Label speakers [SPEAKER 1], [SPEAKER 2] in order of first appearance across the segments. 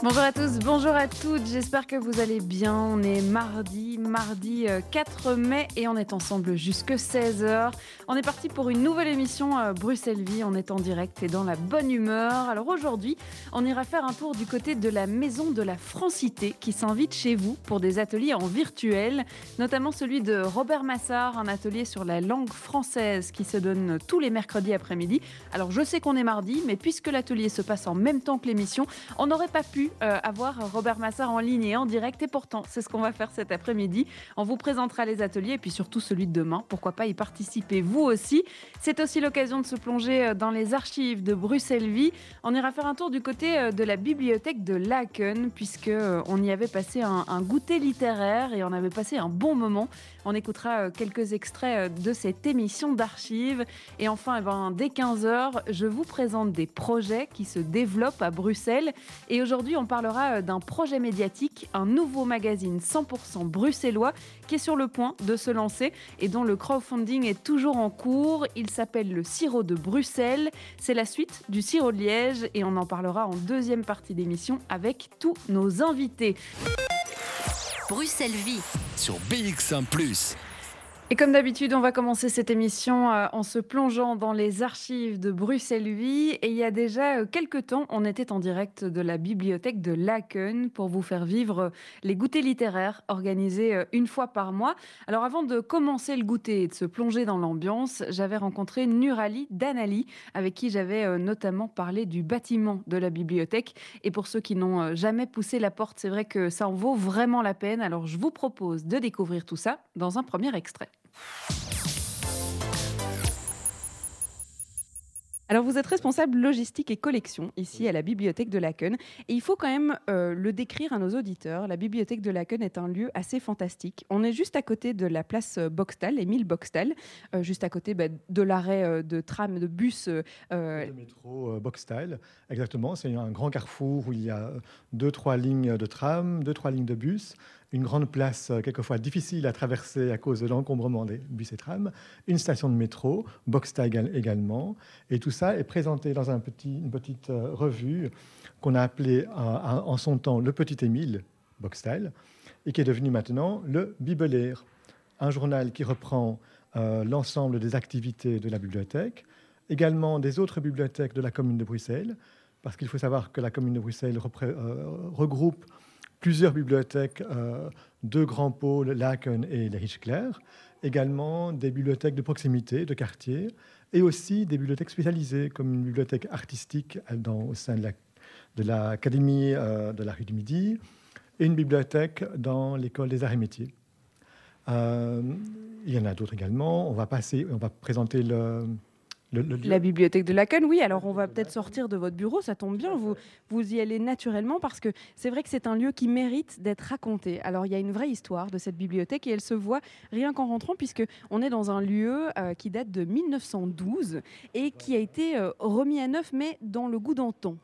[SPEAKER 1] Bonjour à tous, bonjour à toutes, j'espère que vous allez bien. On est mardi, mardi 4 euh, mai et on est ensemble jusque 16h. On est parti pour une nouvelle émission euh, Bruxelles Vie, on est en direct et dans la bonne humeur. Alors aujourd'hui, on ira faire un tour du côté de la Maison de la Francité qui s'invite chez vous pour des ateliers en virtuel, notamment celui de Robert Massard, un atelier sur la langue française qui se donne tous les mercredis après-midi. Alors je sais qu'on est mardi, mais puisque l'atelier se passe en même temps que l'émission, on n'aurait pas pu euh, avoir Robert Massard en ligne et en direct. Et pourtant, c'est ce qu'on va faire cet après-midi. On vous présentera les ateliers et puis surtout celui de demain. Pourquoi pas y participer vous aussi. C'est aussi l'occasion de se plonger euh, dans les archives de Bruxelles Vie. On ira faire un tour du côté euh, de la bibliothèque de Laken puisque on y avait passé un, un goûter littéraire et on avait passé un bon moment. On écoutera quelques extraits de cette émission d'archives. Et enfin, eh ben, dès 15h, je vous présente des projets qui se développent à Bruxelles. Et aujourd'hui, on parlera euh, d'un projet médiatique, un nouveau magazine 100% bruxellois qui est sur le point de se lancer et dont le crowdfunding est toujours en cours. Il s'appelle le sirop de Bruxelles. C'est la suite du sirop de Liège et on en parlera en deuxième partie d'émission avec tous nos invités.
[SPEAKER 2] Bruxelles Vie sur BX1 ⁇
[SPEAKER 1] et comme d'habitude, on va commencer cette émission euh, en se plongeant dans les archives de Bruxelles Vie. Et il y a déjà euh, quelques temps, on était en direct de la bibliothèque de Laken pour vous faire vivre les goûters littéraires organisés euh, une fois par mois. Alors avant de commencer le goûter et de se plonger dans l'ambiance, j'avais rencontré Nurali Danali, avec qui j'avais notamment parlé du bâtiment de la bibliothèque. Et pour ceux qui n'ont jamais poussé la porte, c'est vrai que ça en vaut vraiment la peine. Alors je vous propose de découvrir tout ça dans un premier extrait. Alors vous êtes responsable logistique et collection ici à la bibliothèque de Laken et il faut quand même euh, le décrire à nos auditeurs. La bibliothèque de Laken est un lieu assez fantastique. On est juste à côté de la place euh, Boxtal, Émile Boxtal, euh, juste à côté bah, de l'arrêt de tram, de bus.
[SPEAKER 3] Le métro Boxtal, exactement. C'est un grand carrefour où il y a deux, trois lignes de tram, deux, trois lignes de bus une grande place euh, quelquefois difficile à traverser à cause de l'encombrement des bus et trams, une station de métro, Boxtal également, et tout ça est présenté dans un petit, une petite euh, revue qu'on a appelée euh, en son temps le Petit Émile, Boxtal, et qui est devenu maintenant le Bibelaire, un journal qui reprend l'ensemble des activités de la bibliothèque, également des autres bibliothèques de la commune de Bruxelles, parce qu'il faut savoir que la commune de Bruxelles regroupe plusieurs bibliothèques, euh, deux grands pôles, Laken et les Richeclerc, également des bibliothèques de proximité, de quartier, et aussi des bibliothèques spécialisées, comme une bibliothèque artistique dans, au sein de l'Académie la, euh, de la rue du Midi, et une bibliothèque dans l'école des arts et métiers. Euh, il y en a d'autres également. On va, passer, on va présenter le,
[SPEAKER 1] la bibliothèque de Laken, oui. Alors on va peut-être sortir de votre bureau, ça tombe bien, vous, vous y allez naturellement parce que c'est vrai que c'est un lieu qui mérite d'être raconté. Alors il y a une vraie histoire de cette bibliothèque et elle se voit rien qu'en rentrant puisque on est dans un lieu euh, qui date de 1912 et qui a été euh, remis à neuf mais dans le goût d'antan.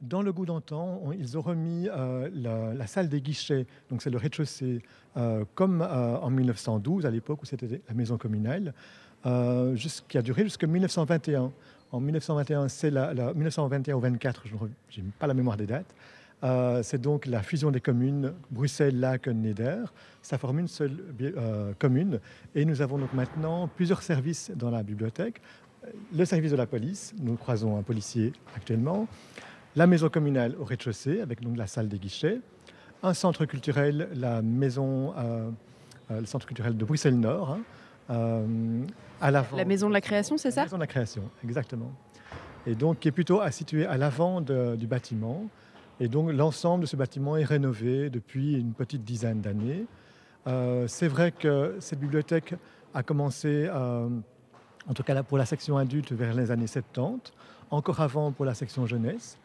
[SPEAKER 3] Dans le goût d'antan, ils ont remis euh, la, salle des guichets, donc c'est le rez-de-chaussée, comme en 1912, à l'époque où c'était la maison communale. Euh, qui a duré jusqu'en 1921. En 1921, c'est la, 1921 ou 24, je n'ai pas la mémoire des dates. Euh, c'est donc la fusion des communes Bruxelles, Laken, Neder. Ça forme une seule euh, commune. Et nous avons donc maintenant plusieurs services dans la bibliothèque. Le service de la police, nous croisons un policier actuellement. La maison communale au rez-de-chaussée, avec donc la salle des guichets. Un centre culturel, la maison, le centre culturel de Bruxelles Nord. Hein,
[SPEAKER 1] euh, à l'avant. La maison de la création, c'est ça La
[SPEAKER 3] maison de la création, exactement. Et donc, qui est plutôt située à l'avant du bâtiment. Et donc, l'ensemble de ce bâtiment est rénové depuis une petite dizaine d'années. Euh, c'est vrai que cette bibliothèque a commencé, euh, en tout cas pour la section adulte, vers les années 70, encore avant pour la section jeunesse.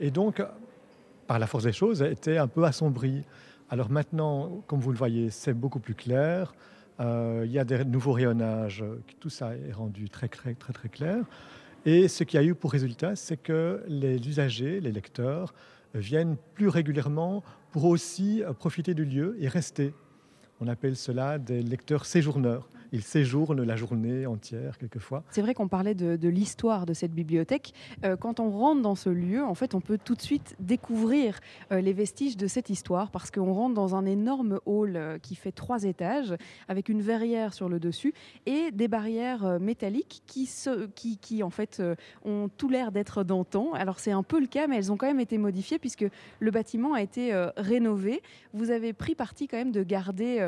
[SPEAKER 3] et donc, par la force des choses, a été un peu assombrie. Alors maintenant, comme vous le voyez, c'est beaucoup plus clair. Euh, il y a des nouveaux rayonnages, tout ça est rendu très, très, très, très clair. Et ce qui a eu pour résultat, c'est que les usagers, les lecteurs, viennent plus régulièrement pour aussi profiter du lieu et rester. On appelle cela des lecteurs séjourneurs il séjourne la journée entière quelquefois.
[SPEAKER 1] C'est vrai qu'on parlait de, l'histoire de cette bibliothèque. Euh, quand on rentre dans ce lieu, en fait, on peut tout de suite découvrir euh, les vestiges de cette histoire parce qu'on rentre dans un énorme hall euh, qui fait trois étages avec une verrière sur le dessus et des barrières métalliques qui, qui, qui en fait ont tout l'air d'être d'antan. Alors c'est un peu le cas, mais elles ont quand même été modifiées puisque le bâtiment a été rénové. Vous avez pris parti quand même de garder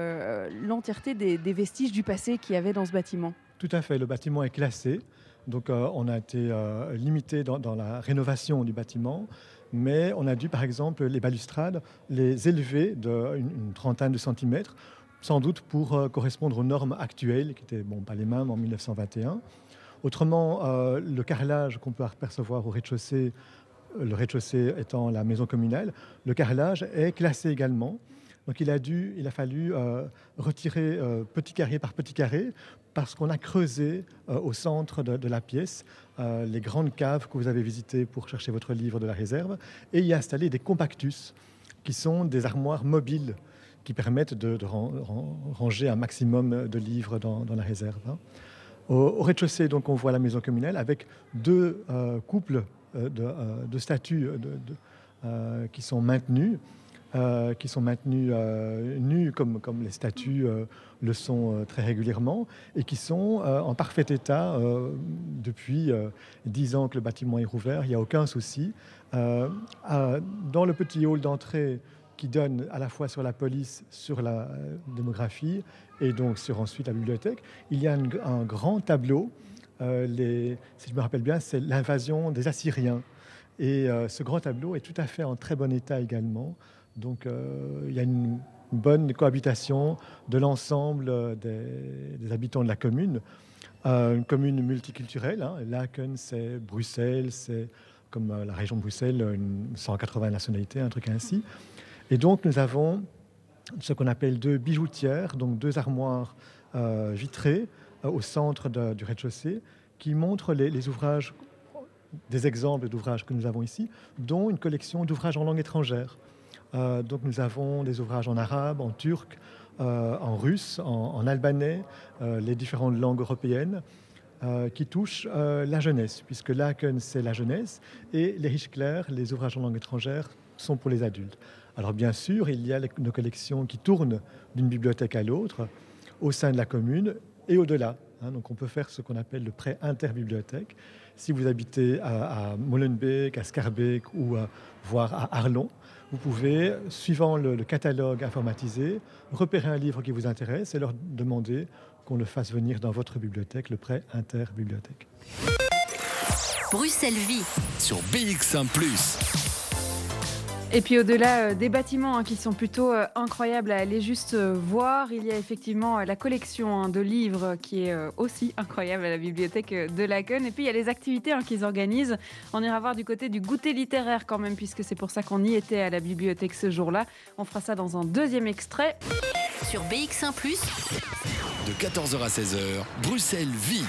[SPEAKER 1] l'entièreté des vestiges du passé qu'il y avait dans ce bâtiment
[SPEAKER 3] Tout à fait, le bâtiment est classé. Donc euh, on a été euh, limité dans, la rénovation du bâtiment, mais on a dû par exemple les balustrades les élever d'une une trentaine de centimètres, sans doute pour euh, correspondre aux normes actuelles, qui n'étaient bon, pas les mêmes en 1921. Autrement, le carrelage qu'on peut apercevoir au rez-de-chaussée, le rez-de-chaussée étant la maison communale, le carrelage est classé également. Donc il a, dû, il a fallu euh, retirer euh, petit carré par petit carré parce qu'on a creusé euh, au centre de, la pièce les grandes caves que vous avez visitées pour chercher votre livre de la réserve et y installer des compactus qui sont des armoires mobiles qui permettent de, ranger un maximum de livres dans, la réserve. Hein. Au, rez-de-chaussée, on voit la maison communale avec deux couples de, statues qui sont maintenus euh, qui sont maintenus euh, nus comme, les statues euh, le sont très régulièrement et qui sont en parfait état depuis dix ans que le bâtiment est rouvert. Il n'y a aucun souci. dans le petit hall d'entrée qui donne à la fois sur la police, sur la démographie et donc sur ensuite la bibliothèque, il y a un, grand tableau. Si je me rappelle bien, c'est l'invasion des Assyriens. Et ce grand tableau est tout à fait en très bon état également. Donc euh, il y a une bonne cohabitation de l'ensemble des, habitants de la commune. Euh, une commune multiculturelle. Hein. Laken, c'est Bruxelles, c'est comme euh, la région de Bruxelles, une 180 nationalités, un truc ainsi. Et donc nous avons ce qu'on appelle deux bijoutières, donc deux armoires vitrées au centre du rez-de-chaussée, qui montrent les ouvrages, des exemples d'ouvrages que nous avons ici, dont une collection d'ouvrages en langue étrangère. Euh, donc nous avons des ouvrages en arabe, en turc, euh, en russe, en, albanais, euh, les différentes langues européennes. qui touchent la jeunesse, puisque l'Aken, c'est la jeunesse, et les Richcler, les ouvrages en langue étrangère, sont pour les adultes. Alors bien sûr, il y a nos collections qui tournent d'une bibliothèque à l'autre, au sein de la commune et au-delà. Hein. donc on peut faire ce qu'on appelle le prêt interbibliothèque. Si vous habitez à, Molenbeek, à Scarbeck ou voire à Arlon, vous pouvez, suivant le, catalogue informatisé, repérer un livre qui vous intéresse et leur demander qu'on le fasse venir dans votre bibliothèque, le prêt interbibliothèque.
[SPEAKER 2] Bruxelles Vie sur BX1 ⁇
[SPEAKER 1] et puis au-delà euh, des bâtiments hein, qui sont plutôt euh, incroyables à aller juste euh, voir, il y a effectivement la collection hein, de livres qui est aussi incroyable à la bibliothèque de Laken. Et puis il y a les activités hein, qu'ils organisent. On ira voir du côté du goûter littéraire quand même, puisque c'est pour ça qu'on y était à la bibliothèque ce jour-là. On fera ça dans un deuxième extrait.
[SPEAKER 2] Sur BX1 ⁇ de 14h à 16h, Bruxelles vit.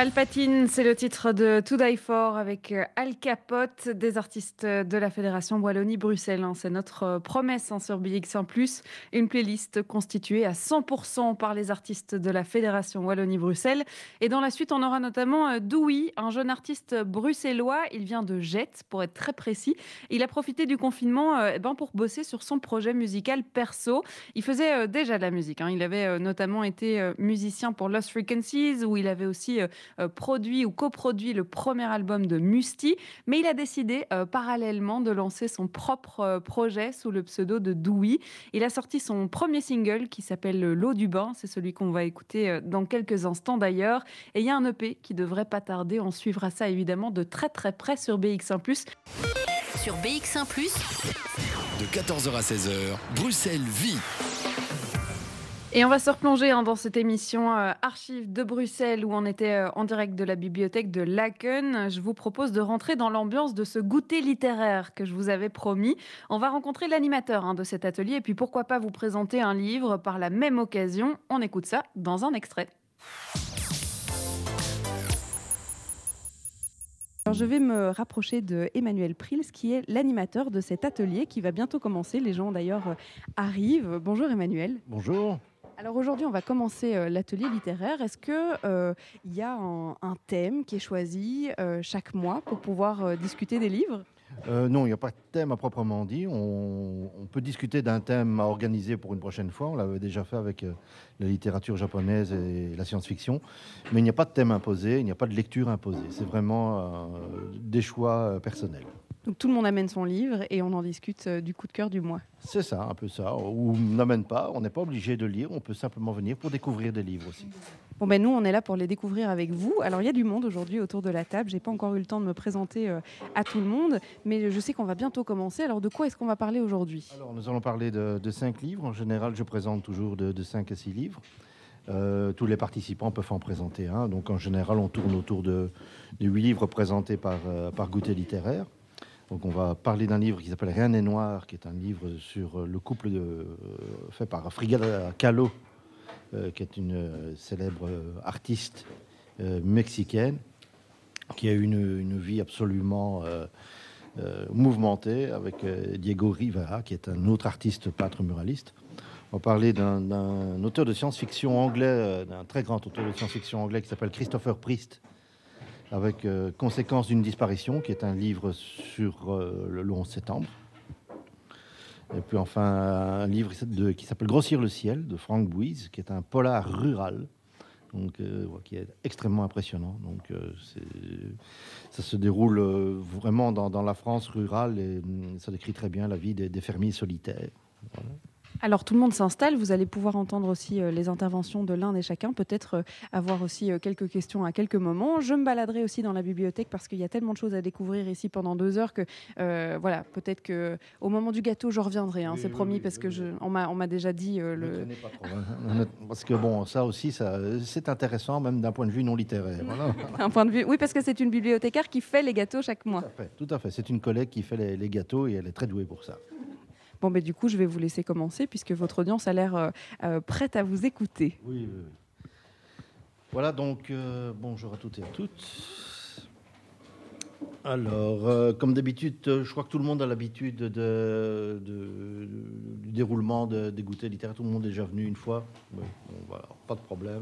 [SPEAKER 1] Palpatine, c'est le titre de To Die For avec euh, Al Capote, des artistes de la Fédération Wallonie-Bruxelles. Hein. C'est notre euh, promesse hein, sur BX1 ⁇ une playlist constituée à 100% par les artistes de la Fédération Wallonie-Bruxelles. Et dans la suite, on aura notamment euh, Doui, un jeune artiste bruxellois. Il vient de Jette, pour être très précis. Il a profité du confinement eh ben, pour bosser sur son projet musical perso. Il faisait déjà de la musique. Hein. Il avait notamment été musicien pour Lost Frequencies, où il avait aussi produit ou coproduit le premier album de Musti, mais il a décidé euh, parallèlement de lancer son propre euh, projet sous le pseudo de Doui. Il a sorti son premier single qui s'appelle L'eau du bain, c'est celui qu'on va écouter dans quelques instants d'ailleurs. Et il y a un EP qui devrait pas tarder, on suivra ça évidemment de très très près sur BX1 ⁇
[SPEAKER 2] Sur BX1 ⁇ de 14h à 16h, Bruxelles vit.
[SPEAKER 1] Et on va se replonger hein, dans cette émission euh, Archives de Bruxelles où on était euh, en direct de la bibliothèque de Laken. Je vous propose de rentrer dans l'ambiance de ce goûter littéraire que je vous avais promis. On va rencontrer l'animateur hein, de cet atelier et puis pourquoi pas vous présenter un livre par la même occasion. On écoute ça dans un extrait. Alors je vais me rapprocher de Emmanuel Prils, qui est l'animateur de cet atelier qui va bientôt commencer. Les gens d'ailleurs euh, arrivent. Bonjour Emmanuel.
[SPEAKER 4] Bonjour.
[SPEAKER 1] Alors aujourd'hui, on va commencer euh, l'atelier littéraire. Est-ce qu'il euh, y a un, thème qui est choisi chaque mois pour pouvoir discuter des livres?
[SPEAKER 4] Non, il n'y a pas de thème à proprement dit. On, peut discuter d'un thème à organiser pour une prochaine fois. On l'avait déjà fait avec la littérature japonaise et la science-fiction. Mais il n'y a pas de thème imposé, il n'y a pas de lecture imposée. C'est vraiment des choix personnels.
[SPEAKER 1] Donc tout le monde amène son livre et on en discute euh, du coup de cœur du mois.
[SPEAKER 4] C'est ça, un peu ça. Ou n'amène pas, on n'est pas obligé de lire, on peut simplement venir pour découvrir des livres aussi.
[SPEAKER 1] Bon ben nous on est là pour les découvrir avec vous. Alors il y a du monde aujourd'hui autour de la table. J'ai pas encore eu le temps de me présenter euh, à tout le monde, mais je sais qu'on va bientôt commencer. Alors de quoi est-ce qu'on va parler aujourd'hui?
[SPEAKER 4] Alors nous allons parler de, cinq livres. En général, je présente toujours de, de cinq à six livres. Euh, tous les participants peuvent en présenter un. Donc en général, on tourne autour de, huit livres présentés par, par Goûter littéraire. Donc on va parler d'un livre qui s'appelle Rien n'est noir, qui est un livre sur le couple de, fait par Frida Kahlo, euh, qui est une euh, célèbre artiste euh, mexicaine, qui a eu une, vie absolument mouvementée avec Diego Rivera, qui est un autre artiste peintre muraliste. On va parler d'un auteur de science-fiction anglais, d'un très grand auteur de science-fiction anglais qui s'appelle Christopher Priest, avec euh, Conséquences d'une disparition, qui est un livre sur euh, le 11 septembre. Et puis enfin, un livre qui s'appelle Grossir le ciel, de Frank Bouise, qui est un polar rural, donc, euh, qui est extrêmement impressionnant. Donc, ça se déroule vraiment dans, la France rurale et hum, ça décrit très bien la vie des, fermiers solitaires.
[SPEAKER 1] Alors tout le monde s'installe, vous allez pouvoir entendre aussi euh, les interventions de l'un et chacun, peut-être euh, avoir aussi euh, quelques questions à quelques moments. Je me baladerai aussi dans la bibliothèque parce qu'il y a tellement de choses à découvrir ici pendant deux heures que voilà, peut-être que au moment du gâteau je reviendrai, hein, c'est promis parce que je, on m'a déjà dit le.
[SPEAKER 4] Pas trop, hein. Parce que bon, ça aussi, ça, c'est intéressant même d'un point de vue non littéraire.
[SPEAKER 1] Un point de vue, oui, parce que c'est une bibliothécaire qui fait les gâteaux chaque mois.
[SPEAKER 4] Tout à fait. C'est une collègue qui fait les, les gâteaux et elle est très douée pour ça.
[SPEAKER 1] Bon, ben, du coup, je vais vous laisser commencer puisque votre audience a l'air euh, euh, prête à vous écouter.
[SPEAKER 4] Oui, oui, Voilà, donc, euh, bonjour à toutes et à toutes. Alors, comme d'habitude, je crois que tout le monde a l'habitude de, du déroulement de, des goûters littéraires. Tout le monde est déjà venu une fois. bon, voilà, pas de problème.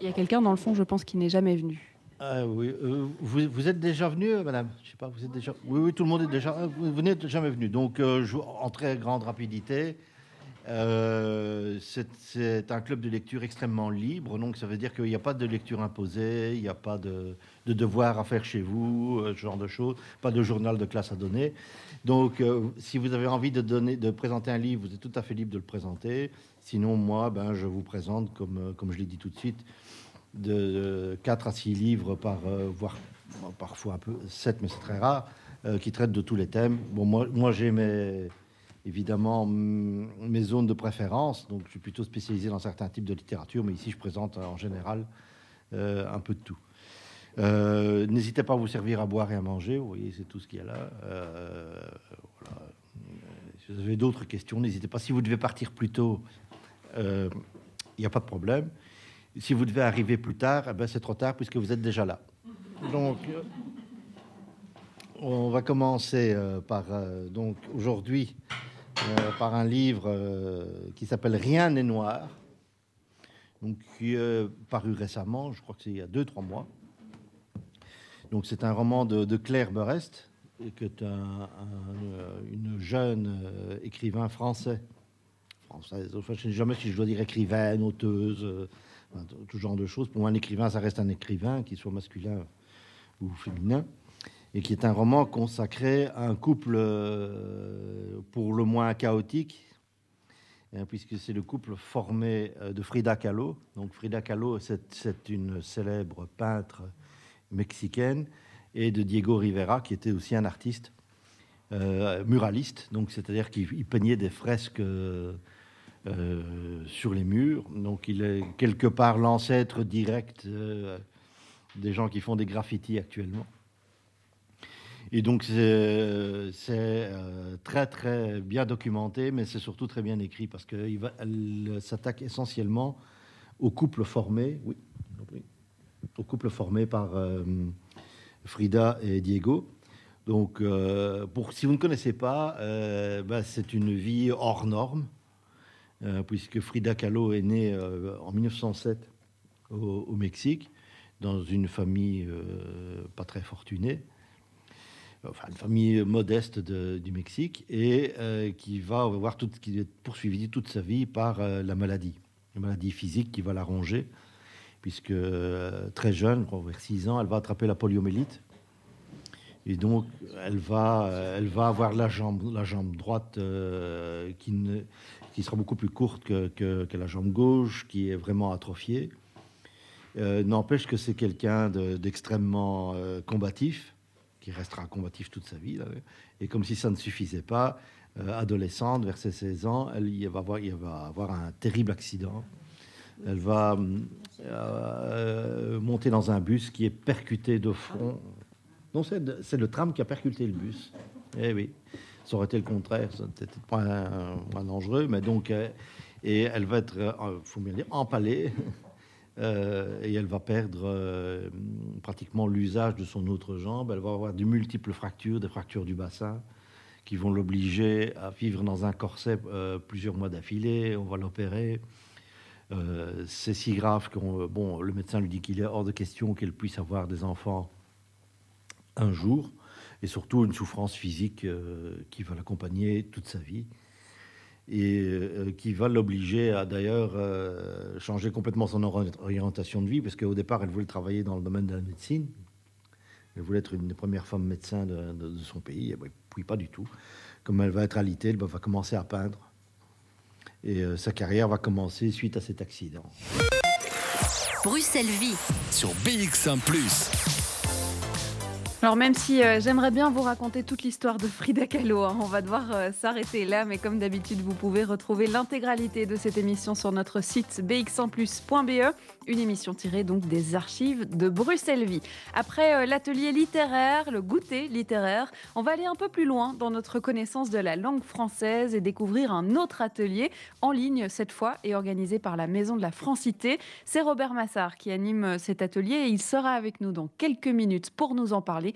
[SPEAKER 1] Il y a quelqu'un dans le fond, je pense, qui n'est jamais venu.
[SPEAKER 4] Ah oui, euh, vous, êtes déjà venu, euh, madame? Je sais pas, vous êtes déjà. Oui, oui, tout le monde est déjà. Euh, vous n'êtes jamais venu. Donc, en très grande rapidité, c'est un club de lecture extrêmement libre. Donc, ça veut dire qu'il n'y a pas de lecture imposée, il n'y a pas de, devoir à faire chez vous, ce genre de choses, pas de journal de classe à donner. Donc, si vous avez envie de, donner, de présenter un livre, vous êtes tout à fait libre de le présenter. Sinon, moi, ben, je vous présente, comme, comme je l'ai dit tout de suite, de 4 à 6 livres par, euh, voire parfois un peu 7, mais c'est très rare, euh, qui traitent de tous les thèmes. Bon, moi, moi j'ai mes, évidemment mes zones de préférence, donc je suis plutôt spécialisé dans certains types de littérature, mais ici je présente en général euh, un peu de tout. N'hésitez pas à vous servir à boire et à manger, vous voyez, c'est tout ce qu'il y a là. Si vous avez d'autres questions, n'hésitez pas. Si vous devez partir plus tôt, il n'y a pas de problème. Si vous devez arriver plus tard, eh ben c'est trop tard puisque vous êtes déjà là. Donc, euh, on va commencer euh, par euh, donc aujourd'hui par un livre qui s'appelle Rien n'est noir, donc qui est paru récemment, je crois que c'est il y a deux trois mois. Donc c'est un roman de, Claire Berest, qui est une jeune écrivain français. Française, enfin, je ne sais jamais si je dois dire écrivaine, auteuse tout genre de choses. Pour moi, un écrivain, ça reste un écrivain, qu'il soit masculin ou féminin, et qui est un roman consacré à un couple euh, pour le moins chaotique, hein, puisque c'est le couple formé euh, de Frida Kahlo. Donc Frida Kahlo, c'est une célèbre peintre mexicaine, et de Diego Rivera, qui était aussi un artiste euh, muraliste, donc c'est-à-dire qu'il peignait des fresques sur les murs. Donc il est quelque part l'ancêtre direct euh, des gens qui font des graffitis actuellement. Et donc c'est euh, très très bien documenté, mais c'est surtout très bien écrit parce qu'elle s'attaque essentiellement aux couples formés, oui, au couple formé par Frida et Diego. Donc, pour, si vous ne connaissez pas, ben, c'est une vie hors norme, puisque Frida Kahlo est née en 1907 au, Mexique, dans une famille pas très fortunée enfin une famille modeste du Mexique, et euh, qui va avoir tout, qui est poursuivie toute sa vie par euh, la maladie, une maladie physique qui va la ronger, puisque euh, très jeune, vers 6 ans, elle va attraper la poliomyélite. Et donc, elle va, elle va avoir la jambe, la jambe droite qui, ne, qui sera beaucoup plus courte que, que, la jambe gauche, qui est vraiment atrophiée. N'empêche que c'est quelqu'un d'extrêmement combatif qui restera combatif toute sa vie. Et comme si ça ne suffisait pas, euh, adolescente, vers ses 16 ans, elle il va, avoir, il va avoir un terrible accident. Elle va euh, monter dans un bus qui est percuté de front. Non, c'est le tram qui a percuté le bus. Eh oui, ça aurait été le contraire, c'était pas moins dangereux, mais donc, euh, et elle va être, faut bien dire, empalée euh, et elle va perdre euh, pratiquement l'usage de son autre jambe. Elle va avoir de multiples fractures, des fractures du bassin, qui vont l'obliger à vivre dans un corset euh, plusieurs mois d'affilée. On va l'opérer. c'est si grave que bon, le médecin lui dit qu'il est hors de question qu'elle puisse avoir des enfants un jour, et surtout une souffrance physique qui va l'accompagner toute sa vie et euh, qui va l'obliger à d'ailleurs euh, changer complètement son orientation de vie, parce qu'au départ, elle voulait travailler dans le domaine de la médecine. Elle voulait être une des premières femmes médecins de, son pays, et puis pas du tout. Comme elle va être alitée, elle va commencer à peindre. Et euh, sa carrière va commencer suite à cet accident.
[SPEAKER 2] Bruxelles Vie sur BX1 ⁇
[SPEAKER 1] alors même si euh, j'aimerais bien vous raconter toute l'histoire de Frida Kahlo, hein, on va devoir euh, s'arrêter là, mais comme d'habitude, vous pouvez retrouver l'intégralité de cette émission sur notre site bx1plus.be, une émission tirée donc des archives de Bruxelles Vie. Après euh, l'atelier littéraire, le goûter littéraire, on va aller un peu plus loin dans notre connaissance de la langue française et découvrir un autre atelier en ligne cette fois et organisé par la Maison de la Francité. C'est Robert Massard qui anime cet atelier et il sera avec nous dans quelques minutes pour nous en parler.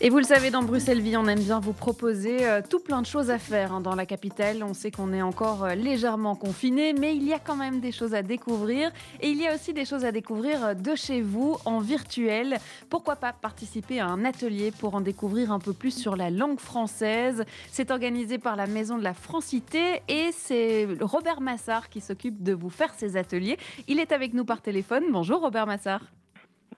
[SPEAKER 1] et vous le savez, dans Bruxelles Vie, on aime bien vous proposer euh, tout plein de choses à faire hein, dans la capitale. On sait qu'on est encore euh, légèrement confiné, mais il y a quand même des choses à découvrir. Et il y a aussi des choses à découvrir euh, de chez vous en virtuel. Pourquoi pas participer à un atelier pour en découvrir un peu plus sur la langue française? C'est organisé par la Maison de la Francité et c'est Robert Massard qui s'occupe de vous faire ces ateliers. Il est avec nous par téléphone. Bonjour Robert Massard.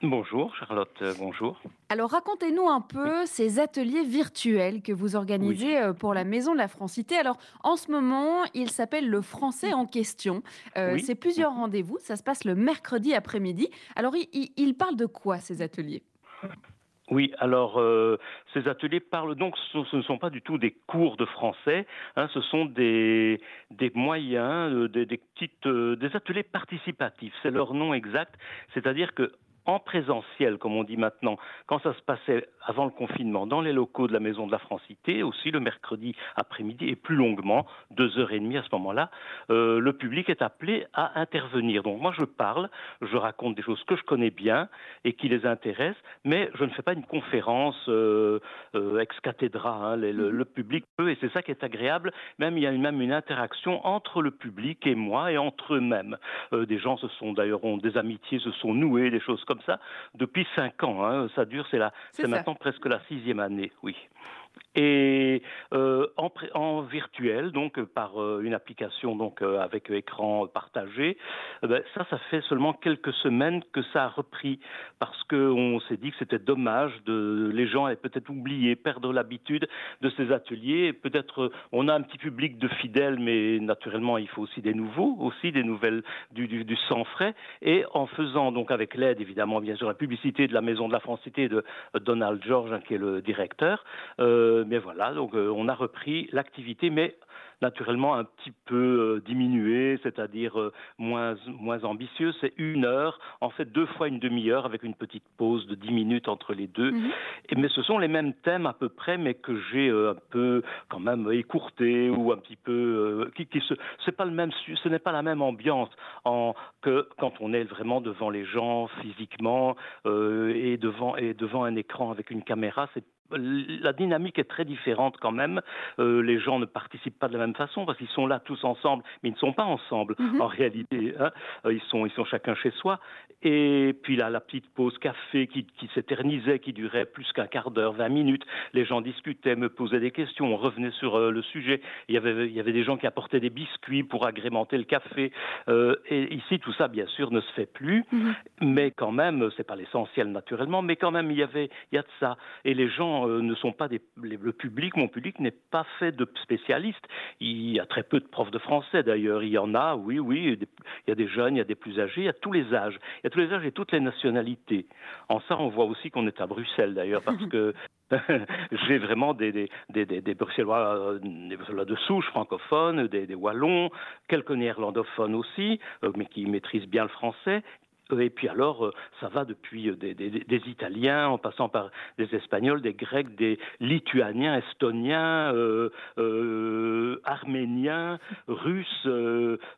[SPEAKER 5] Bonjour Charlotte, euh, bonjour.
[SPEAKER 1] Alors racontez-nous un peu ces ateliers virtuels que vous organisez euh, pour la Maison de la Francité. Alors en ce moment, il s'appelle le français en question. Euh, c'est plusieurs rendez-vous, ça se passe le mercredi après-midi. Alors il, parle de quoi ces ateliers?
[SPEAKER 5] Oui, alors ces ateliers parlent donc, ce, ne sont pas du tout des cours de français, hein, ce sont des, des moyens, des, des petites, des ateliers participatifs, c'est leur nom exact, c'est-à-dire que en présentiel, comme on dit maintenant, quand ça se passait avant le confinement, dans les locaux de la Maison de la Francité, aussi le mercredi après-midi et plus longuement, deux heures et demie à ce moment-là, euh, le public est appelé à intervenir. Donc moi je parle, je raconte des choses que je connais bien et qui les intéressent, mais je ne fais pas une conférence euh, euh, ex cathedra. Hein. Mhm. le, public peut, et c'est ça qui est agréable, même il y a même une interaction entre le public et moi et entre eux-mêmes. des gens se sont d'ailleurs ont des amitiés se sont nouées, des choses comme ça depuis cinq ans. Hein. Ça dure, c'est c'est maintenant presque la sixième année, oui et euh, en, virtuel, donc par euh, une application donc euh, avec écran partagé. Ben, ça, ça fait seulement quelques semaines que ça a repris parce qu'on s'est dit que c'était dommage les gens avaient peut-être oublié, perdre l'habitude de ces ateliers. Peut-être on a un petit public de fidèles, mais naturellement il faut aussi des nouveaux, aussi des nouvelles du, du, sang frais. Et en faisant donc avec l'aide évidemment bien sûr la publicité de la Maison de la Francité de Donald George, hein, qui est le directeur. Mais voilà, donc on a repris l'activité, mais naturellement un petit peu euh, diminué, c'est-à-dire euh, moins, moins ambitieux. C'est une heure, en fait deux fois une demi-heure avec une petite pause de dix minutes entre les deux. Mhm. Mais ce sont les mêmes thèmes à peu près, mais que j'ai euh, un peu quand même écourté ou un petit peu qui, qui c'est pas le même, ce n'est pas la même ambiance en, que quand on est vraiment devant les gens physiquement et devant et devant un écran avec une caméra. C'est la dynamique est très différente quand même. Euh, les gens ne participent pas de la même façon parce qu'ils sont là tous ensemble, mais ils ne sont pas ensemble mhm. en réalité. Hein. Euh, ils, sont, ils sont chacun chez soi. Et puis là, la petite pause café qui, qui s'éternisait, qui durait plus qu'un quart d'heure, 20 minutes. Les gens discutaient, me posaient des questions, on revenait sur euh, le sujet. Il y, avait, il y avait des gens qui apportaient des biscuits pour agrémenter le café. et ici, tout ça, bien sûr, ne se fait plus. Mhm. Mais quand même, c'est pas l'essentiel naturellement, mais quand même, il y avait, il y a de ça. Et les gens euh, ne sont pas des, le public, mon public n'est pas fait de spécialistes. Il y a très peu de profs de français d'ailleurs. Il y en a, oui, oui. Il y a des jeunes, il y a des plus âgés, il y a tous les âges. Il y a tous les âges et toutes les nationalités. En ça, on voit aussi qu'on est à Bruxelles d'ailleurs parce que j'ai vraiment des, des, Bruxellois, des Bruxellois de souche francophones, des, Wallons, quelques néerlandophones aussi, euh, mais qui maîtrisent bien le français, et puis alors, euh, ça va depuis euh, des, Italiens, en passant par des Espagnols, des Grecs, des Lituaniens, Estoniens, euh, Arméniens, Russes,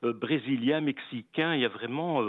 [SPEAKER 5] Brésiliens, Mexicains. Il y a vraiment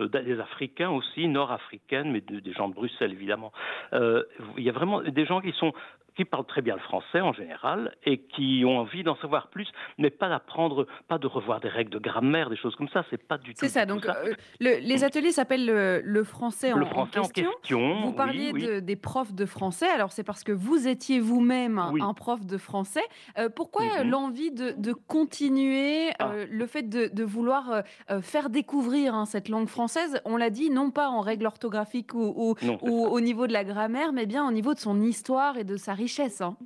[SPEAKER 5] des Africains aussi, Nord-Africaines, mais des gens de Bruxelles évidemment. il y a vraiment des gens qui sont qui parlent très bien le français en général et qui ont envie d'en savoir plus, mais pas d'apprendre, pas de revoir des règles de grammaire, des choses comme ça. C'est pas du tout.
[SPEAKER 1] C'est ça. Donc, euh, les ateliers s'appellent le, français, en, question. Vous parliez des profs de français. Alors, c'est parce que vous étiez vous-même un prof de français. Euh, pourquoi mhm. l'envie de, continuer, ah. euh, le fait de, vouloir faire découvrir hein, cette langue française? On l'a dit, non pas en règle orthographique ou, ou au niveau de la grammaire, mais bien au niveau de son histoire et de sa richesse richesse. Hein.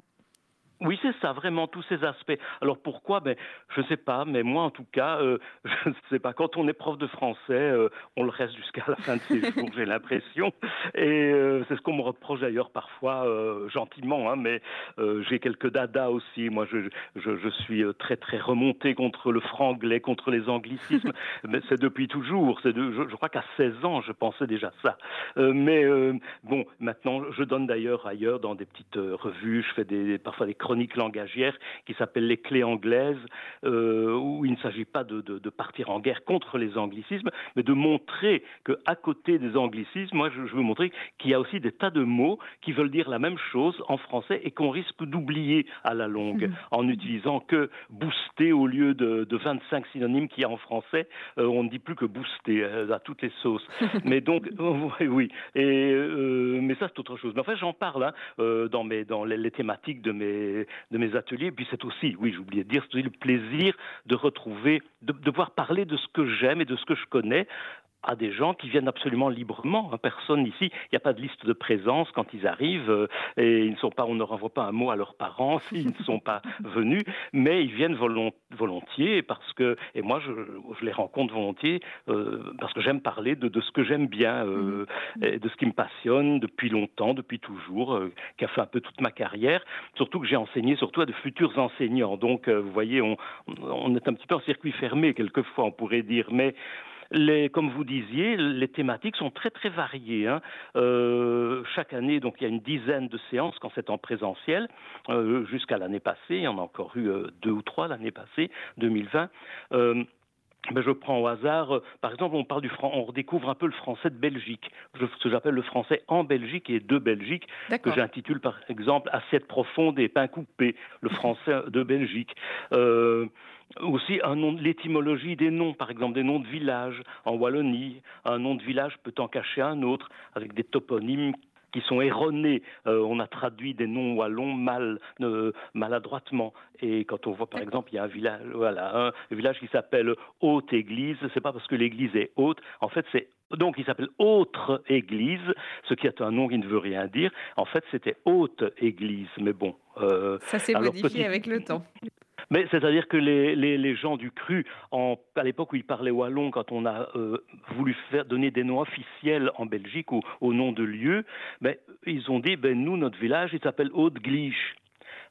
[SPEAKER 5] Oui, c'est ça, vraiment tous ces aspects. Alors pourquoi? Ben, je ne sais pas, mais moi en tout cas, euh, je ne sais pas. Quand on est prof de français, euh, on le reste jusqu'à la fin de ses jours, j'ai l'impression. Et euh, c'est ce qu'on me reproche d'ailleurs parfois, gentiment. Hein, mais j'ai quelques dadas aussi. Moi, je, je, je, suis très très remonté contre le franglais, contre les anglicismes. mais c'est depuis toujours. C'est de, je, je, crois qu'à 16 ans, je pensais déjà ça. mais bon, maintenant, je donne d'ailleurs ailleurs dans des petites revues. Je fais des, parfois des chroniques chronique langagière qui s'appelle Les clés anglaises, euh, où il ne s'agit pas de, partir en guerre contre les anglicismes, mais de montrer qu'à côté des anglicismes, moi je, veux montrer qu'il y a aussi des tas de mots qui veulent dire la même chose en français et qu'on risque d'oublier à la longue mmh. en utilisant que booster au lieu de, 25 synonymes qu'il y a en français. Euh, on ne dit plus que booster euh, à toutes les sauces. mais donc, oui, Et, mais ça c'est autre chose. Mais en fait, j'en parle hein, dans, mes, dans les thématiques de mes, de mes ateliers. Et puis c'est aussi, oui, oublié de dire, c'est le plaisir de retrouver, de, de pouvoir parler de ce que j'aime et de ce que je connais à des gens qui viennent absolument librement. Hein. Personne ici, il n'y a pas de liste de présence quand ils arrivent euh, et ils ne sont pas, on ne renvoie pas un mot à leurs parents s'ils ne sont pas venus, mais ils viennent volontiers parce que, et moi je, je les rencontre volontiers euh, parce que j'aime parler de, de, ce que j'aime bien, euh, et de ce qui me passionne depuis longtemps, depuis toujours, qui a fait un peu toute ma carrière. Surtout que j'ai enseigné surtout à de futurs enseignants. Donc vous voyez, on, on est un petit peu en circuit fermé quelquefois, on pourrait dire, mais comme vous disiez, les thématiques sont très très variées. Hein. Euh, chaque année, donc il y a une dizaine de séances quand c'est en présentiel. Euh, jusqu'à l'année passée, il y en a encore eu euh, deux ou trois l'année passée, 2020. Ben je prends au hasard, par exemple, on parle du on redécouvre un peu le français de Belgique, ce que j'appelle le français en Belgique et de Belgique, que j'intitule par exemple assiette profonde et pain coupé, le français de Belgique. Euh, aussi un nom, l'étymologie des noms, par exemple des noms de villages en Wallonie. Un nom de village peut en cacher un autre avec des toponymes qui sont erronés. Euh, on a traduit des noms wallons mal, euh, maladroitement. Et quand on voit, par exemple, il y a un village, voilà, un village qui s'appelle Haute Église, c'est pas parce que l'église est haute, en fait, c'est donc il s'appelle Autre Église, ce qui est un nom qui ne veut rien dire. En fait, c'était Haute Église, mais bon.
[SPEAKER 1] Euh, Ça s'est modifié avec le temps.
[SPEAKER 5] Mais c'est-à-dire que les, gens du cru, à l'époque où ils parlaient wallon, quand on a euh, voulu donner des noms officiels en Belgique ou au nom de lieux, ben, ils ont dit ben, nous, notre village, il s'appelle Haute-Gliche.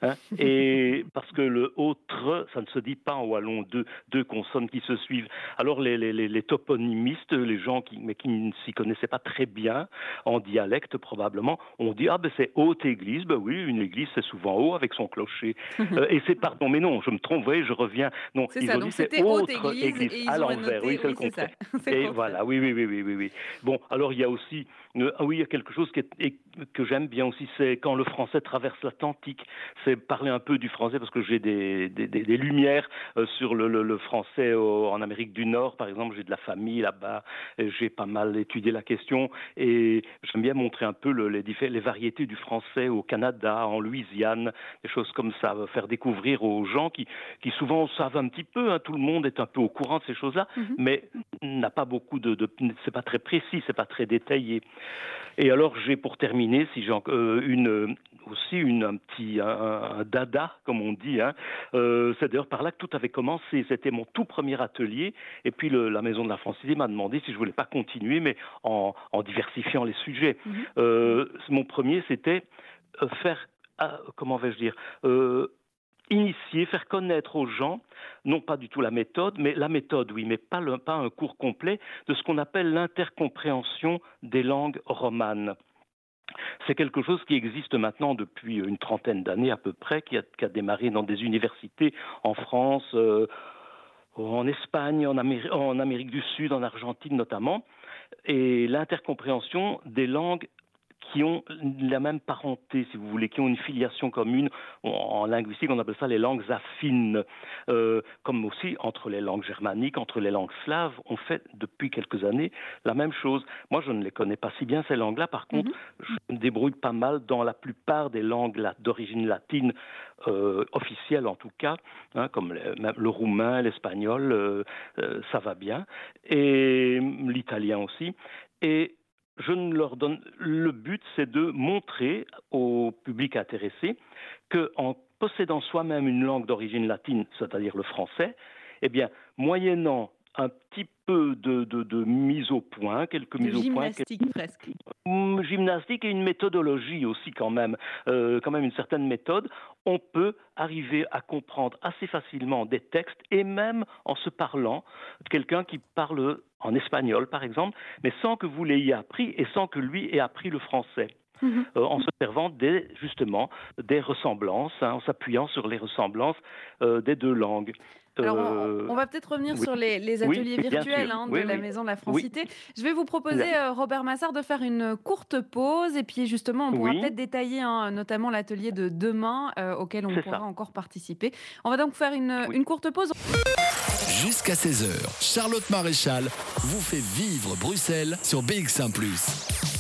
[SPEAKER 5] Hein. et parce que le autre, ça ne se dit pas en wallon, deux, deux consonnes qui se suivent. Alors les, les, les toponymistes, les gens qui, mais qui ne s'y connaissaient pas très bien, en dialecte probablement, on dit ah ben c'est haute église, ben oui, une église c'est souvent haut avec son clocher. Euh, et c'est pardon, mais non, je me trompe, oui, je reviens. Non,
[SPEAKER 1] c'est ça, donc c'était haute église, à l'envers,
[SPEAKER 5] oui, c'est le contraire. Et voilà, oui, oui, oui, oui, oui, oui. Bon, alors il y a aussi euh, ah oui, il y a quelque chose qui est, que j'aime bien aussi, c'est quand le français traverse l'Atlantique. C'est parler un peu du français parce que j'ai des, des, des, lumières euh, sur le, le, le français en Amérique du Nord, par exemple. J'ai de la famille là-bas. J'ai pas mal étudié la question et j'aime bien montrer un peu le, les, les variétés du français au Canada, en Louisiane, des choses comme ça, faire découvrir aux gens qui, qui souvent savent un petit peu. Hein, tout le monde est un peu au courant de ces choses-là, mm-hmm. mais n'a pas beaucoup de, de c'est pas très précis, c'est pas très détaillé. Et alors j'ai pour terminer, si j'ai euh, une aussi une, un petit un, dada, comme on dit. Hein. Euh, c'est d'ailleurs par là que tout avait commencé. C'était mon tout premier atelier. Et puis le, la Maison de la Francité m'a demandé si je voulais pas continuer, mais en, en diversifiant les sujets. Mm-hmm. euh, mon premier, c'était euh, faire, ah, comment vais-je dire, euh, initier, faire connaître aux gens, non pas du tout la méthode, mais la méthode, oui, mais pas, le, pas un cours complet, de ce qu'on appelle l'intercompréhension des langues romanes. C'est quelque chose qui existe maintenant depuis une trentaine d'années à peu près, qui a, démarré dans des universités en France, euh, en Espagne, en, en Amérique du Sud, en Argentine notamment. Et l'intercompréhension des langues qui ont la même parenté, si vous voulez, qui ont une filiation commune. En linguistique, on appelle ça les langues affines, euh, comme aussi entre les langues germaniques, entre les langues slaves, on fait depuis quelques années la même chose. Moi, je ne les connais pas si bien ces langues-là. Par contre, mm -hmm. je me débrouille pas mal dans la plupart des langues d'origine latine euh, officielles, en tout cas, hein, comme le, le roumain, l'espagnol, euh, euh, ça va bien, et l'italien aussi. Et je ne leur donne. Le but, c'est de montrer au public intéressé qu'en possédant soi-même une langue d'origine latine, c'est-à-dire le français, eh bien, moyennant un petit peu de, de, de, mise au point, quelques
[SPEAKER 1] de
[SPEAKER 5] mises au point.
[SPEAKER 1] Gymnastique presque.
[SPEAKER 5] Gymnastique et une méthodologie aussi quand même, euh, quand même une certaine méthode. On peut arriver à comprendre assez facilement des textes et même en se parlant, quelqu'un qui parle en espagnol par exemple, mais sans que vous l'ayez appris et sans que lui ait appris le français. Mmh. Euh, en se servant des, justement des ressemblances, hein, en s'appuyant sur les ressemblances euh, des deux langues.
[SPEAKER 1] Alors, on, on va peut-être revenir oui. sur les, les, ateliers oui, virtuels hein, de oui, la Maison de la Francité. Je vais vous proposer, euh, Robert Massard, de faire une courte pause et puis justement, on pourra peut-être détailler hein, notamment l'atelier de demain euh, auquel on pourra ça. encore participer. On va donc faire une, une courte pause.
[SPEAKER 2] Jusqu'à 16h, Charlotte Maréchal vous fait vivre Bruxelles sur BX1 ⁇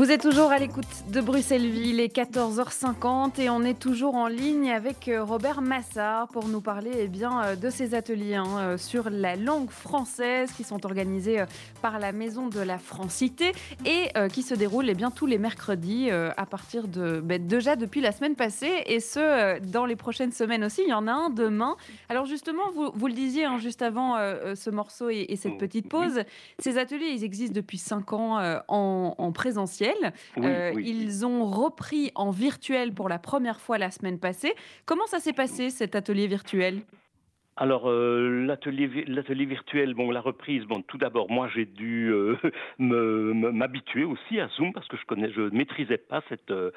[SPEAKER 1] vous êtes toujours à l'écoute de Bruxelles-Ville, il est 14h50 et on est toujours en ligne avec euh, Robert Massard pour nous parler eh bien, euh, de ces ateliers hein, euh, sur la langue française qui sont organisés par la Maison de la Francité et qui se déroulent eh bien, tous les mercredis à partir de ben, déjà depuis la semaine passée et ce dans les prochaines semaines aussi. Il y en a un demain. Alors justement, vous, vous le disiez hein, juste avant ce morceau et, et, cette petite pause, ces ateliers ils existent depuis 5 ans en, en présentiel présentiel. Oui, euh, oui, ils ont repris en virtuel pour la première fois la semaine passée. Comment ça s'est passé cet atelier virtuel?
[SPEAKER 5] Alors euh, l'atelier l'atelier virtuel, bon la reprise, bon tout d'abord moi j'ai dû euh, m'habituer aussi à Zoom parce que je connais, je maîtrisais pas cette euh,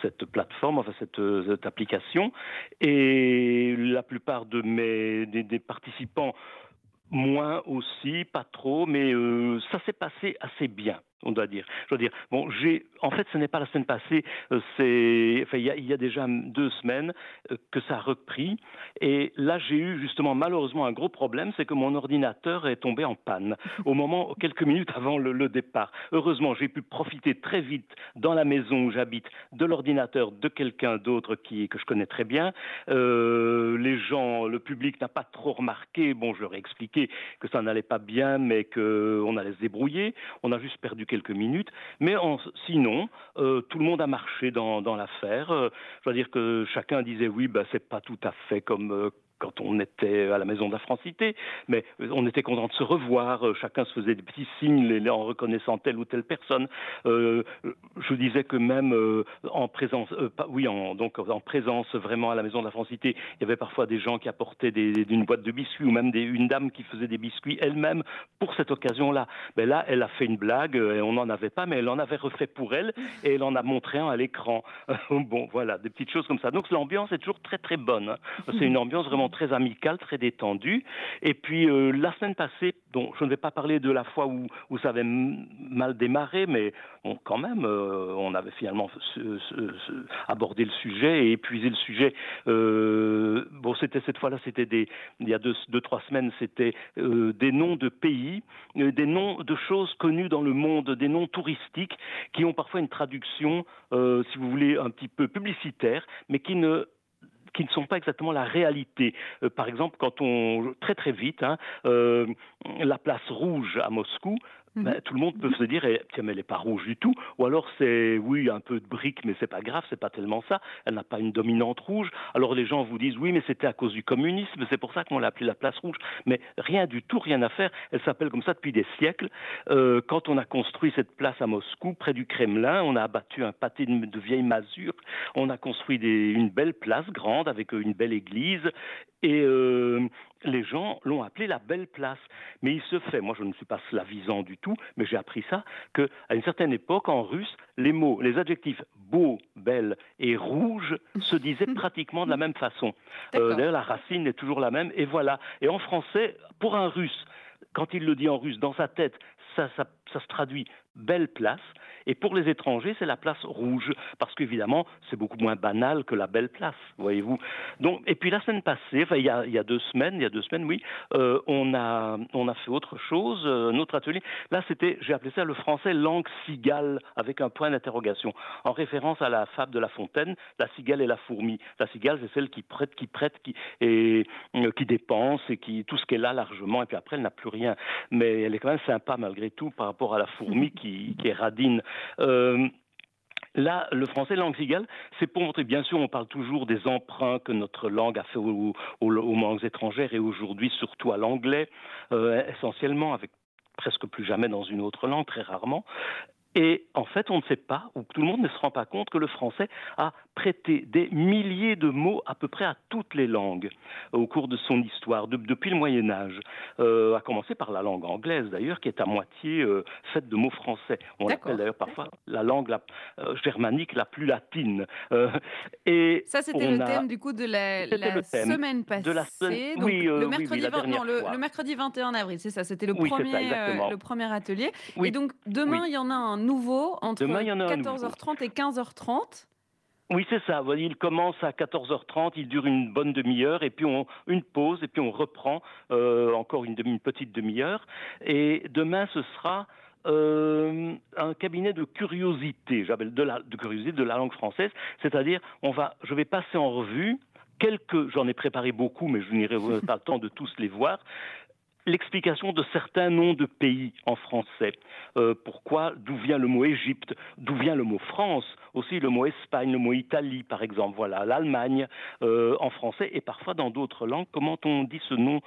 [SPEAKER 5] cette plateforme, enfin cette, cette, application et la plupart de mes des, des participants moins aussi, pas trop, mais euh, ça s'est passé assez bien on doit dire. Je dois dire, bon, j'ai, en fait, ce n'est pas la semaine passée, euh, c'est, enfin, il y, a, il y a déjà deux semaines euh, que ça a repris, et là, j'ai eu justement malheureusement un gros problème, c'est que mon ordinateur est tombé en panne au moment, quelques minutes avant le, le départ. Heureusement, j'ai pu profiter très vite dans la maison où j'habite de l'ordinateur de quelqu'un d'autre qui que je connais très bien. Les gens, le public n'a pas trop remarqué. Bon, je leur ai expliqué que ça n'allait pas bien, mais que on allait se débrouiller. On a juste perdu quelques minutes. Mais sinon, euh, tout le monde a marché dans, l'affaire. Euh, je dois dire que chacun disait oui, bah, c'est pas tout à fait comme, euh, quand on était à la maison de la Francité, mais on était content de se revoir, chacun se faisait des petits signes en reconnaissant telle ou telle personne. je disais que même en présence, oui, en, donc en présence vraiment à la maison de la Francité, il y avait parfois des gens qui apportaient d'une boîte de biscuits ou même des, une dame qui faisait des biscuits elle-même pour cette occasion-là. Mais là, elle a fait une blague, et on n'en avait pas, mais elle en avait refait pour elle et elle en a montré un à l'écran. bon, voilà, des petites choses comme ça. Donc l'ambiance est toujours très très bonne. C'est une ambiance vraiment très amicale, très détendue. Et puis euh, la semaine passée, donc je ne vais pas parler de la fois où, ça avait mal démarré, mais quand même, euh, on avait finalement abordé le sujet et épuisé le sujet. Euh, bon, c'était cette fois-là, c'était des, il y a deux, deux trois semaines, c'était des noms de pays, des noms de choses connues dans le monde, des noms touristiques qui ont parfois une traduction, si vous voulez, un petit peu publicitaire, mais qui ne qui ne sont pas exactement la réalité. Euh, par exemple, quand on très très vite, hein, euh, la place rouge à Moscou, Ben, tout le monde peut se dire, eh, tiens, mais elle n'est pas rouge du tout. Ou alors c'est, oui, un peu de brique, mais c'est pas grave, c'est pas tellement ça. Elle n'a pas une dominante rouge. Alors les gens vous disent, oui, mais c'était à cause du communisme, c'est pour ça qu'on l'a appelée la place rouge. Mais rien du tout, rien à faire. Elle s'appelle comme ça depuis des siècles. Euh, quand on a construit cette place à Moscou, près du Kremlin, on a abattu un pâté de, de vieilles masures. On a construit des, une belle place grande avec une belle église. Et euh, les gens l'ont appelé la belle place. Mais il se fait, moi je ne suis pas slavisant du tout, mais j'ai appris ça, qu'à une certaine époque, en russe, les mots, les adjectifs beau, belle et rouge se disaient pratiquement de la même façon. Euh, d'ailleurs, la racine est toujours la même, et voilà. Et en français, pour un russe, quand il le dit en russe, dans sa tête, ça, ça, ça se traduit belle place. Et pour les étrangers, c'est la place rouge, parce qu'évidemment, c'est beaucoup moins banal que la belle place, voyez-vous. Donc, et puis la semaine passée, enfin, il, y a, il y a deux semaines, il y a deux semaines, oui, euh, on, a, on a fait autre chose, euh, notre atelier. Là, c'était, j'ai appelé ça le français langue cigale, avec un point d'interrogation, en référence à la fable de La Fontaine, la cigale et la fourmi. La cigale, c'est celle qui prête, qui prête, qui, et, euh, qui dépense, et qui, tout ce qu'elle a largement, et puis après, elle n'a plus rien. Mais elle est quand même sympa, malgré tout, par rapport à la fourmi qui, qui est radine. Euh, là, le français langue cigale, c'est pour montrer, bien sûr, on parle toujours des emprunts que notre langue a fait aux, langues étrangères et aujourd'hui surtout à l'anglais, euh, essentiellement, avec presque plus jamais dans une autre langue, très rarement. Et en fait, on ne sait pas, ou tout le monde ne se rend pas compte que le français a prêté des milliers de mots à peu près à toutes les langues au cours de son histoire, depuis le Moyen Âge, euh, à commencer par la langue anglaise d'ailleurs, qui est à moitié euh, faite de mots français. On l'appelle d'ailleurs parfois la langue euh, germanique la plus latine.
[SPEAKER 1] et ça, c'était le thème du coup de la, semaine passée. De la oui, le, mercredi le, mercredi 21 avril, c'est ça, c'était le, premier, le premier atelier. Et donc demain, il y en a un nouveau entre 14h30 et 15h30.
[SPEAKER 5] Oui, c'est ça. Il commence à 14h30, il dure une bonne demi-heure, et puis on une pause, et puis on reprend euh, encore une, demi, une petite demi-heure. Et demain, ce sera euh, un cabinet de curiosité, j'appelle de la de curiosité de la langue française, c'est-à-dire on va, je vais passer en revue quelques, j'en ai préparé beaucoup, mais je n'irai pas le temps de tous les voir, l'explication de certains noms de pays en français. Euh, pourquoi D'où vient le mot Égypte D'où vient le mot France Aussi le mot Espagne, le mot Italie, par exemple. Voilà, l'Allemagne euh, en français et parfois dans d'autres langues. Comment on dit ce nom,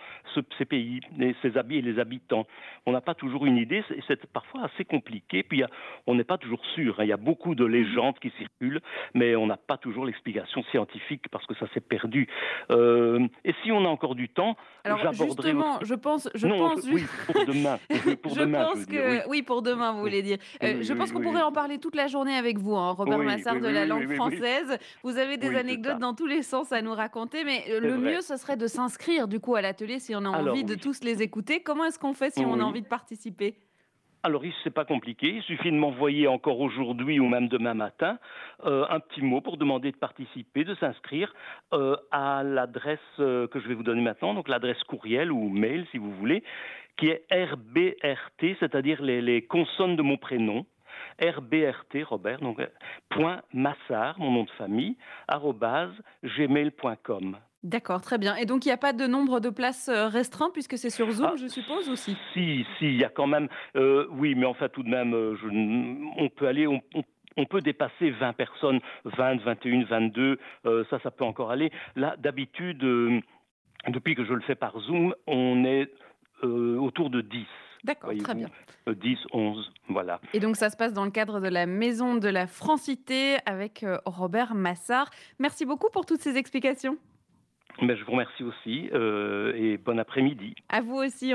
[SPEAKER 5] ces pays, ces habits et les habitants? On n'a pas toujours une idée. C'est parfois assez compliqué. Puis on n'est pas toujours sûr. Hein. Il y a beaucoup de légendes qui circulent, mais on n'a pas toujours l'explication scientifique parce que ça s'est perdu. Euh, et si on a encore du temps,
[SPEAKER 1] j'aborderai. je pense je pense.
[SPEAKER 5] Oui, pour demain.
[SPEAKER 1] Pour demain pense que oui. pour demain, vous voulez dire. Euh, je pense qu'on pourrait en parler toute la journée avec vous, hein, Robert Massard de la langue française. Vous avez des anecdotes dans tous les sens à nous raconter, mais euh, le mieux, ce serait de s'inscrire du coup à l'atelier si on a envie de tous les écouter. Comment est-ce qu'on fait si on a envie de participer?
[SPEAKER 5] Alors, c'est pas compliqué. Il suffit de m'envoyer encore aujourd'hui ou même demain matin euh, un petit mot pour demander de participer, de s'inscrire euh, à l'adresse euh, que je vais vous donner maintenant, donc l'adresse courriel ou mail si vous voulez, qui est RBRT, c'est-à-dire les, les consonnes de mon prénom. RBRT, Robert, donc point massard, mon nom de famille, arrobase gmail.com.
[SPEAKER 1] D'accord, très bien. Et donc, il n'y a pas de nombre de places euh, restreint puisque c'est sur Zoom, ah. je suppose, aussi?
[SPEAKER 5] Si, si, il y a quand même. Euh, oui, mais enfin, tout de même, euh, on peut aller. On, peut dépasser 20 personnes, 20, 21, 22, ça, ça peut encore aller. Là, d'habitude, depuis que je le fais par Zoom, on est autour de 10.
[SPEAKER 1] D'accord, très bien.
[SPEAKER 5] 10, 11, voilà.
[SPEAKER 1] Et donc ça se passe dans le cadre de la Maison de la Francité avec Robert Massard. Merci beaucoup pour toutes ces explications.
[SPEAKER 5] Mais je vous remercie aussi euh, et bon après-midi.
[SPEAKER 1] À vous aussi.